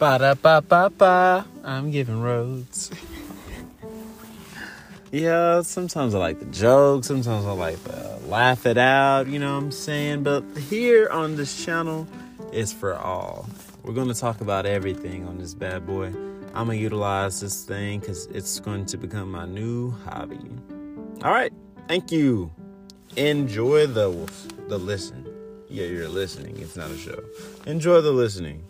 Ba da ba ba ba. I'm giving roads. yeah, sometimes I like the joke. Sometimes I like to laugh it out. You know what I'm saying? But here on this channel, it's for all. We're going to talk about everything on this bad boy. I'm going to utilize this thing because it's going to become my new hobby. All right. Thank you. Enjoy the the listen. Yeah, you're listening. It's not a show. Enjoy the listening.